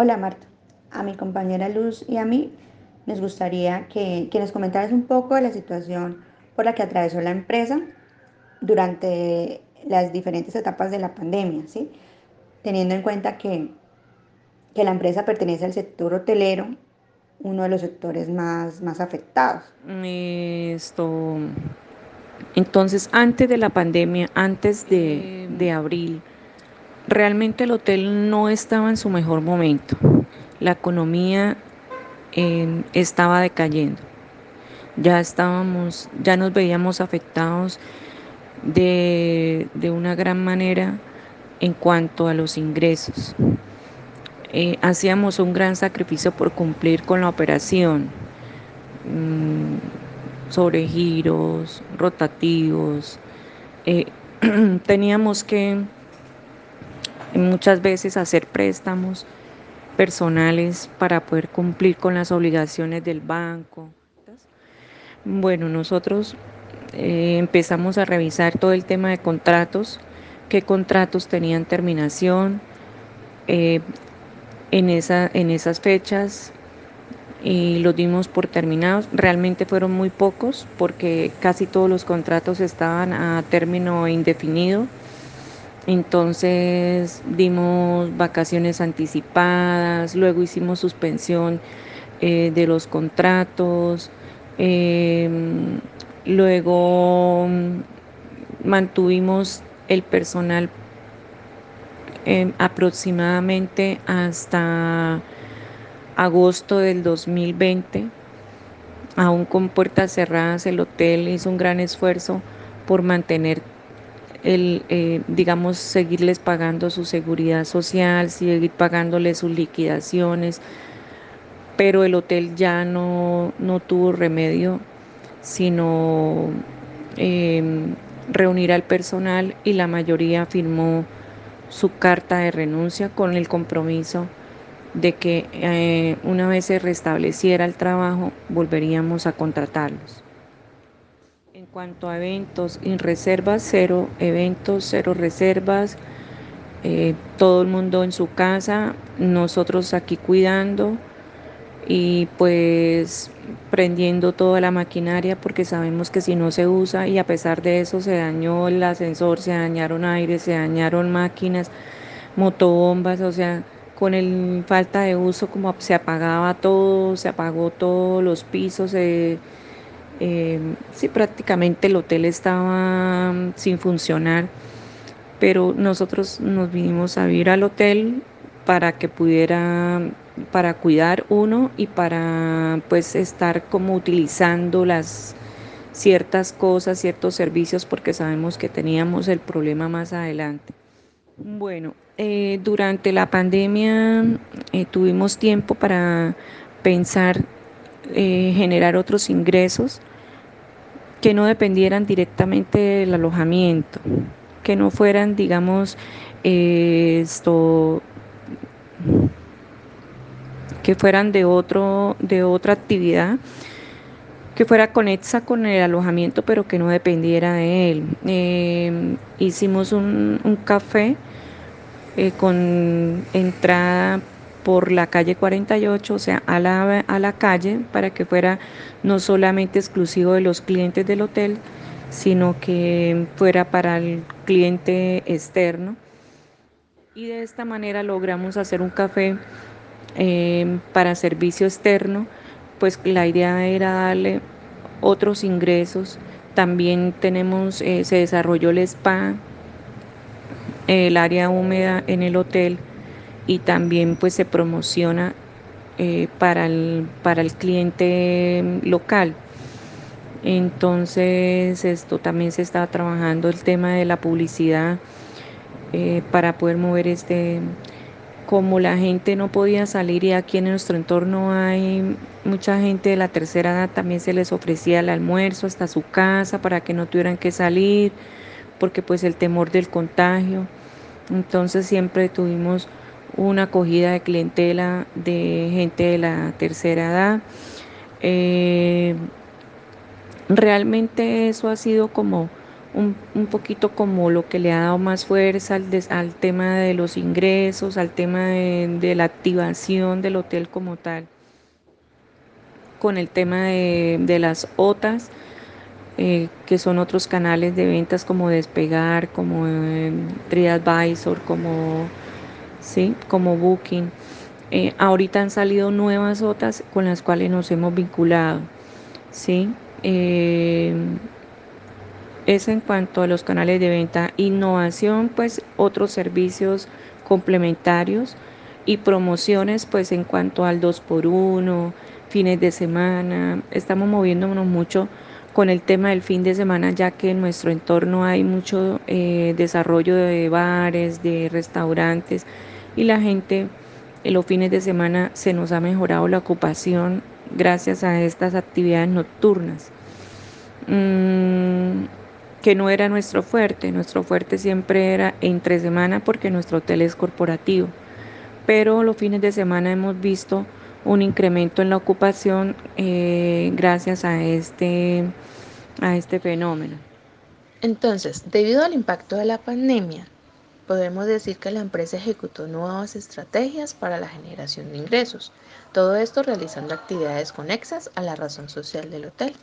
Hola Marta, a mi compañera Luz y a mí nos gustaría que, que nos comentaras un poco de la situación por la que atravesó la empresa durante las diferentes etapas de la pandemia, ¿sí? Teniendo en cuenta que, que la empresa pertenece al sector hotelero, uno de los sectores más, más afectados. Esto, entonces, antes de la pandemia, antes de, de abril, realmente el hotel no estaba en su mejor momento. La economía estaba decayendo. Ya estábamos, ya nos veíamos afectados de, de una gran manera en cuanto a los ingresos. Eh, hacíamos un gran sacrificio por cumplir con la operación, mmm, sobre giros, rotativos. Eh, teníamos que muchas veces hacer préstamos personales para poder cumplir con las obligaciones del banco. Bueno, nosotros eh, empezamos a revisar todo el tema de contratos, qué contratos tenían terminación eh, en, esa, en esas fechas y los dimos por terminados. Realmente fueron muy pocos porque casi todos los contratos estaban a término indefinido entonces dimos vacaciones anticipadas, luego hicimos suspensión eh, de los contratos, eh, luego mantuvimos el personal eh, aproximadamente hasta agosto del 2020. Aún con puertas cerradas, el hotel hizo un gran esfuerzo por mantener el, eh, digamos, seguirles pagando su seguridad social, seguir pagándoles sus liquidaciones, pero el hotel ya no, no tuvo remedio, sino eh, reunir al personal y la mayoría firmó su carta de renuncia con el compromiso de que eh, una vez se restableciera el trabajo volveríamos a contratarlos cuanto a eventos, en reservas, cero eventos, cero reservas, eh, todo el mundo en su casa, nosotros aquí cuidando y pues prendiendo toda la maquinaria porque sabemos que si no se usa y a pesar de eso se dañó el ascensor, se dañaron aires, se dañaron máquinas, motobombas, o sea, con el falta de uso como se apagaba todo, se apagó todos los pisos, se eh, sí, prácticamente el hotel estaba mm, sin funcionar, pero nosotros nos vinimos a vivir al hotel para que pudiera, para cuidar uno y para pues estar como utilizando las ciertas cosas, ciertos servicios, porque sabemos que teníamos el problema más adelante. Bueno, eh, durante la pandemia eh, tuvimos tiempo para pensar eh, generar otros ingresos que no dependieran directamente del alojamiento, que no fueran, digamos, eh, esto que fueran de otro de otra actividad que fuera conexa con el alojamiento pero que no dependiera de él. Eh, hicimos un, un café con entrada por la calle 48, o sea, a la, a la calle, para que fuera no solamente exclusivo de los clientes del hotel, sino que fuera para el cliente externo. Y de esta manera logramos hacer un café eh, para servicio externo, pues la idea era darle otros ingresos. También tenemos, eh, se desarrolló el spa, el área húmeda en el hotel y también pues se promociona eh, para, el, para el cliente local. Entonces esto también se está trabajando el tema de la publicidad eh, para poder mover este, como la gente no podía salir y aquí en nuestro entorno hay mucha gente de la tercera edad, también se les ofrecía el almuerzo hasta su casa para que no tuvieran que salir, porque pues el temor del contagio. Entonces siempre tuvimos una acogida de clientela de gente de la tercera edad. Eh, realmente eso ha sido como un, un, poquito como lo que le ha dado más fuerza al, des, al tema de los ingresos, al tema de, la activación del hotel como tal, con el tema de, de las OTAs, eh, que son otros canales de ventas como Despegar, como eh, TriAdvisor, como, ¿sí? como Booking. Eh, ahorita han salido nuevas OTAs con las cuales nos hemos vinculado. ¿sí? Eh, es en cuanto a los canales de venta. Innovación, pues otros servicios complementarios y promociones, pues en cuanto al 2x1, fines de semana. Estamos moviéndonos mucho con el tema del fin de semana, ya que en nuestro entorno hay mucho eh, desarrollo de bares, de restaurantes y la gente en los fines de semana se nos ha mejorado la ocupación gracias a estas actividades nocturnas. Mm, que no era nuestro fuerte, nuestro fuerte siempre era entre semana porque nuestro hotel es corporativo, pero los fines de semana hemos visto un incremento en la ocupación eh, gracias a este, a este fenómeno. Entonces, debido al impacto de la pandemia, podemos decir que la empresa ejecutó nuevas estrategias para la generación de ingresos, todo esto realizando actividades conexas a la razón social del hotel.